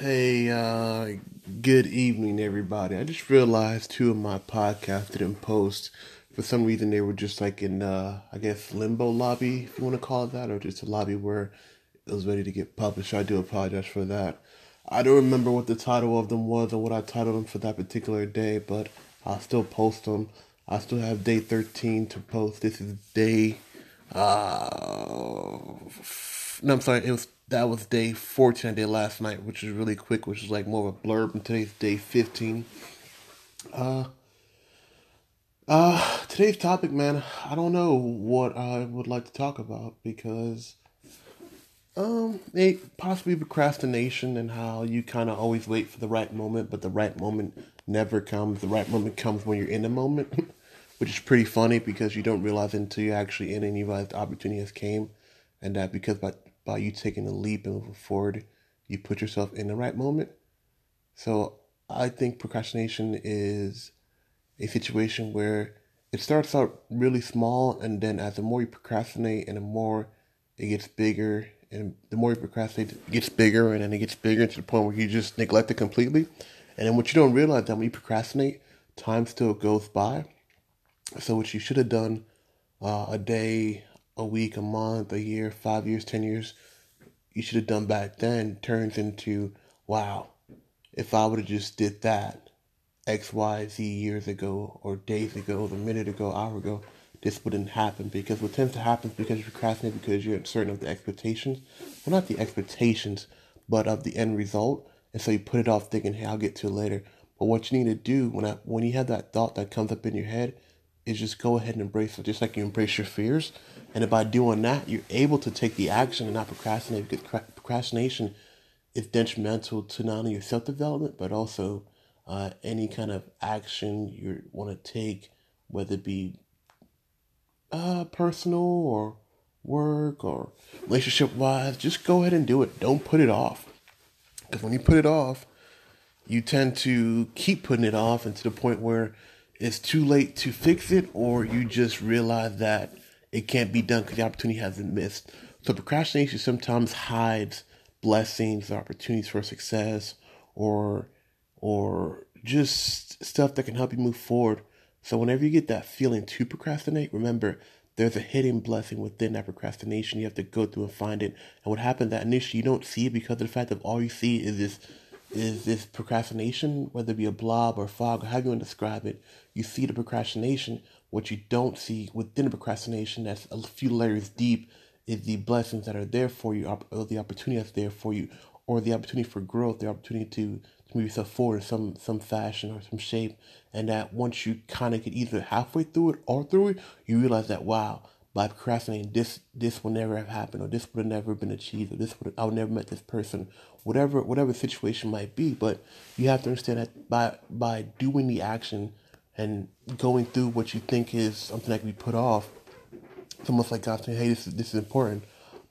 Hey, uh, good evening, everybody. I just realized two of my podcasts didn't post. For some reason, they were just like in, uh, I guess, limbo lobby, if you want to call it that, or just a lobby where it was ready to get published. I do apologize for that. I don't remember what the title of them was or what I titled them for that particular day, but I'll still post them. I still have day 13 to post. This is day, uh, no, I'm sorry, it was that was day 14 I did last night, which is really quick, which is like more of a blurb. And today's day 15. Uh, uh, today's topic, man, I don't know what I would like to talk about because, um, it possibly procrastination and how you kind of always wait for the right moment, but the right moment never comes. The right moment comes when you're in the moment, which is pretty funny because you don't realize until you're actually in and you realize the opportunity has came, and that because by by you taking a leap and moving forward, you put yourself in the right moment. So I think procrastination is a situation where it starts out really small, and then as the more you procrastinate, and the more it gets bigger, and the more you procrastinate, it gets bigger, and then it gets bigger to the point where you just neglect it completely. And then what you don't realize that when you procrastinate, time still goes by. So what you should have done uh, a day, a week, a month, a year, five years, ten years, you should have done back then turns into, wow, if I would have just did that X, Y, Z years ago, or days ago, or a minute ago, hour ago, this wouldn't happen. Because what tends to happen is because you procrastinate because you're uncertain of the expectations. Well, not the expectations, but of the end result. And so you put it off thinking, hey, I'll get to it later. But what you need to do when I, when you have that thought that comes up in your head is just go ahead and embrace it, just like you embrace your fears. And by doing that, you're able to take the action and not procrastinate because procrastination is detrimental to not only your self development, but also uh, any kind of action you want to take, whether it be uh, personal or work or relationship wise. Just go ahead and do it. Don't put it off. Because when you put it off, you tend to keep putting it off and to the point where it's too late to fix it, or you just realize that it can't be done because the opportunity hasn't missed. So procrastination sometimes hides blessings, opportunities for success, or or just stuff that can help you move forward. So whenever you get that feeling to procrastinate, remember there's a hidden blessing within that procrastination. You have to go through and find it. And what happened that initially you don't see it because of the fact that all you see is this is this procrastination, whether it be a blob or fog how you want to describe it. You see the procrastination. What you don't see within the procrastination, that's a few layers deep, is the blessings that are there for you, or the opportunity that's there for you, or the opportunity for growth, the opportunity to, to move yourself forward in some some fashion or some shape. And that once you kind of get either halfway through it or through it, you realize that wow, by procrastinating, this this will never have happened, or this would have never been achieved, or this would I would never met this person, whatever whatever situation might be. But you have to understand that by by doing the action and going through what you think is something that can be put off, it's almost like God saying, "Hey, this is this is important,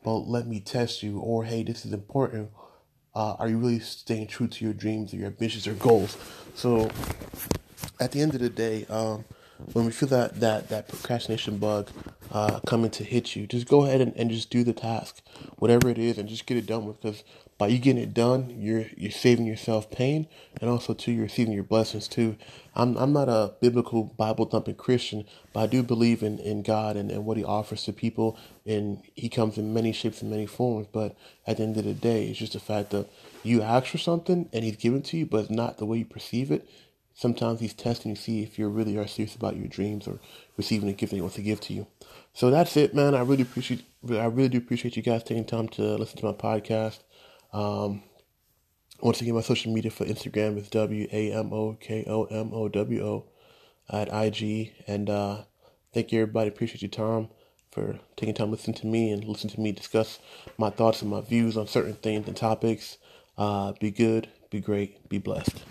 but let me test you," or "Hey, this is important. Uh, are you really staying true to your dreams or your ambitions or goals?" So, at the end of the day, um, when we feel that that that procrastination bug uh, coming to hit you, just go ahead and, and just do the task, whatever it is, and just get it done with. Because by you getting it done, you're you're saving yourself pain, and also too you're receiving your blessings too. I'm I'm not a biblical Bible thumping Christian, but I do believe in, in God and, and what He offers to people, and He comes in many shapes and many forms. But at the end of the day, it's just the fact that you ask for something and He's given to you, but it's not the way you perceive it sometimes he's testing to see if you really are serious about your dreams or receiving a gift that he wants to give to you. So that's it, man. I really appreciate I really do appreciate you guys taking time to listen to my podcast. Um, once again, my social media for Instagram is W A M O K O M O W O at IG. And uh, thank you, everybody. Appreciate your time for taking time to listen to me and listen to me discuss my thoughts and my views on certain things and topics. Uh, be good, be great, be blessed.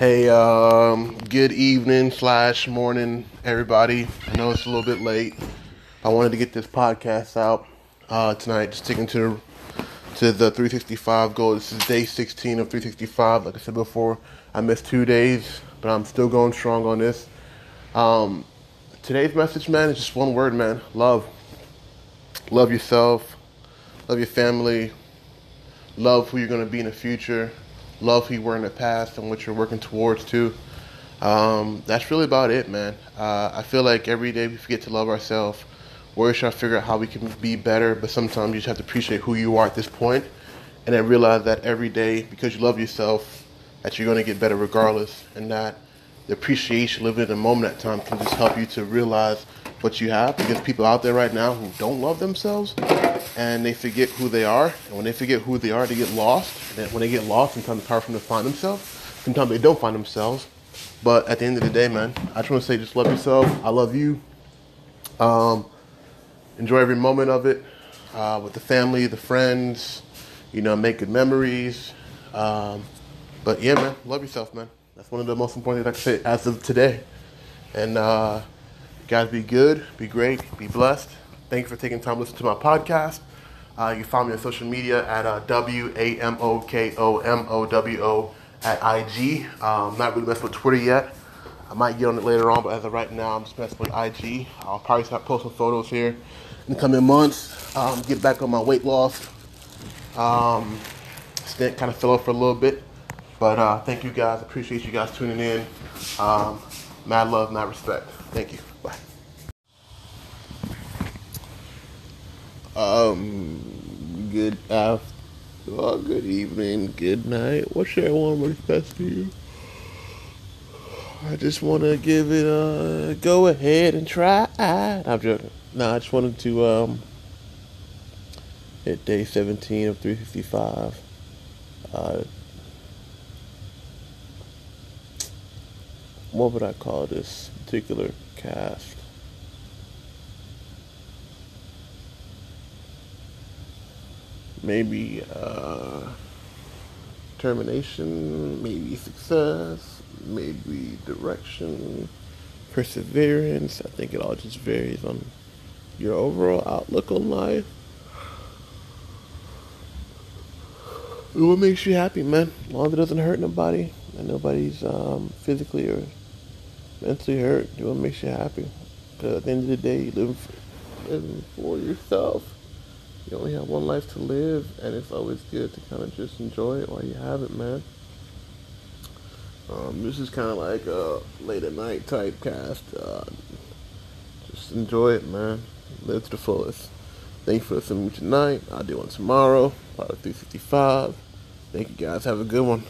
Hey, um, good evening slash morning, everybody. I know it's a little bit late. I wanted to get this podcast out uh, tonight, sticking to to the 365 goal. This is day 16 of 365. Like I said before, I missed two days, but I'm still going strong on this. Um, today's message, man, is just one word, man: love. Love yourself. love your family, love who you're to be in the future, love who you were in the past and what you're working towards too. Um, that's really about it, man. Uh, I feel like every day we forget to love ourselves. We're trying to figure out how we can be better, but sometimes you just have to appreciate who you are at this point, and then realize that every day, because you love yourself, that you're going to get better regardless, and that the appreciation living in the moment at time can just help you to realize what you have. Because people out there right now who don't love themselves, and they forget who they are, and when they forget who they are, they get lost. And when they get lost, sometimes it's hard for them to find themselves. Sometimes they don't find themselves. But at the end of the day, man, I just want to say just love yourself. I love you. Um, enjoy every moment of it uh, with the family, the friends, you know, make good memories. Um, but yeah, man, love yourself, man. That's one of the most important things I can say as of today. And uh, guys, be good, be great, be blessed. Thank you for taking time to listen to my podcast. Uh, you can find me on social media at uh, W A M O K O M O W O at IG. Um, not really messing with Twitter yet. I might get on it later on, but as of right now, I'm just messing with IG. I'll probably start posting photos here in the coming months. Um, get back on my weight loss. Um, stint kind of fell off for a little bit, but uh, thank you guys. Appreciate you guys tuning in. Um, mad love, mad respect. Thank you. Bye. Um, good afternoon well, good evening, good night. What should I want what's best for you? I just want to give it a go ahead and try. I'm joking. No, I just wanted to um, hit day 17 of 365. Uh, what would I call this particular cast? maybe uh, termination, maybe success, maybe direction, perseverance. I think it all just varies on your overall outlook on life. What makes you happy, man? As long as it doesn't hurt nobody and nobody's um, physically or mentally hurt, do what makes you happy. Because at the end of the day, you live living for yourself you only have one life to live, and it's always good to kind of just enjoy it while you have it, man. Um, this is kind of like a late at night type cast. Uh, just enjoy it, man. Live to the fullest. Thank you for listening to tonight. I'll do one tomorrow, part of 365. Thank you guys. Have a good one.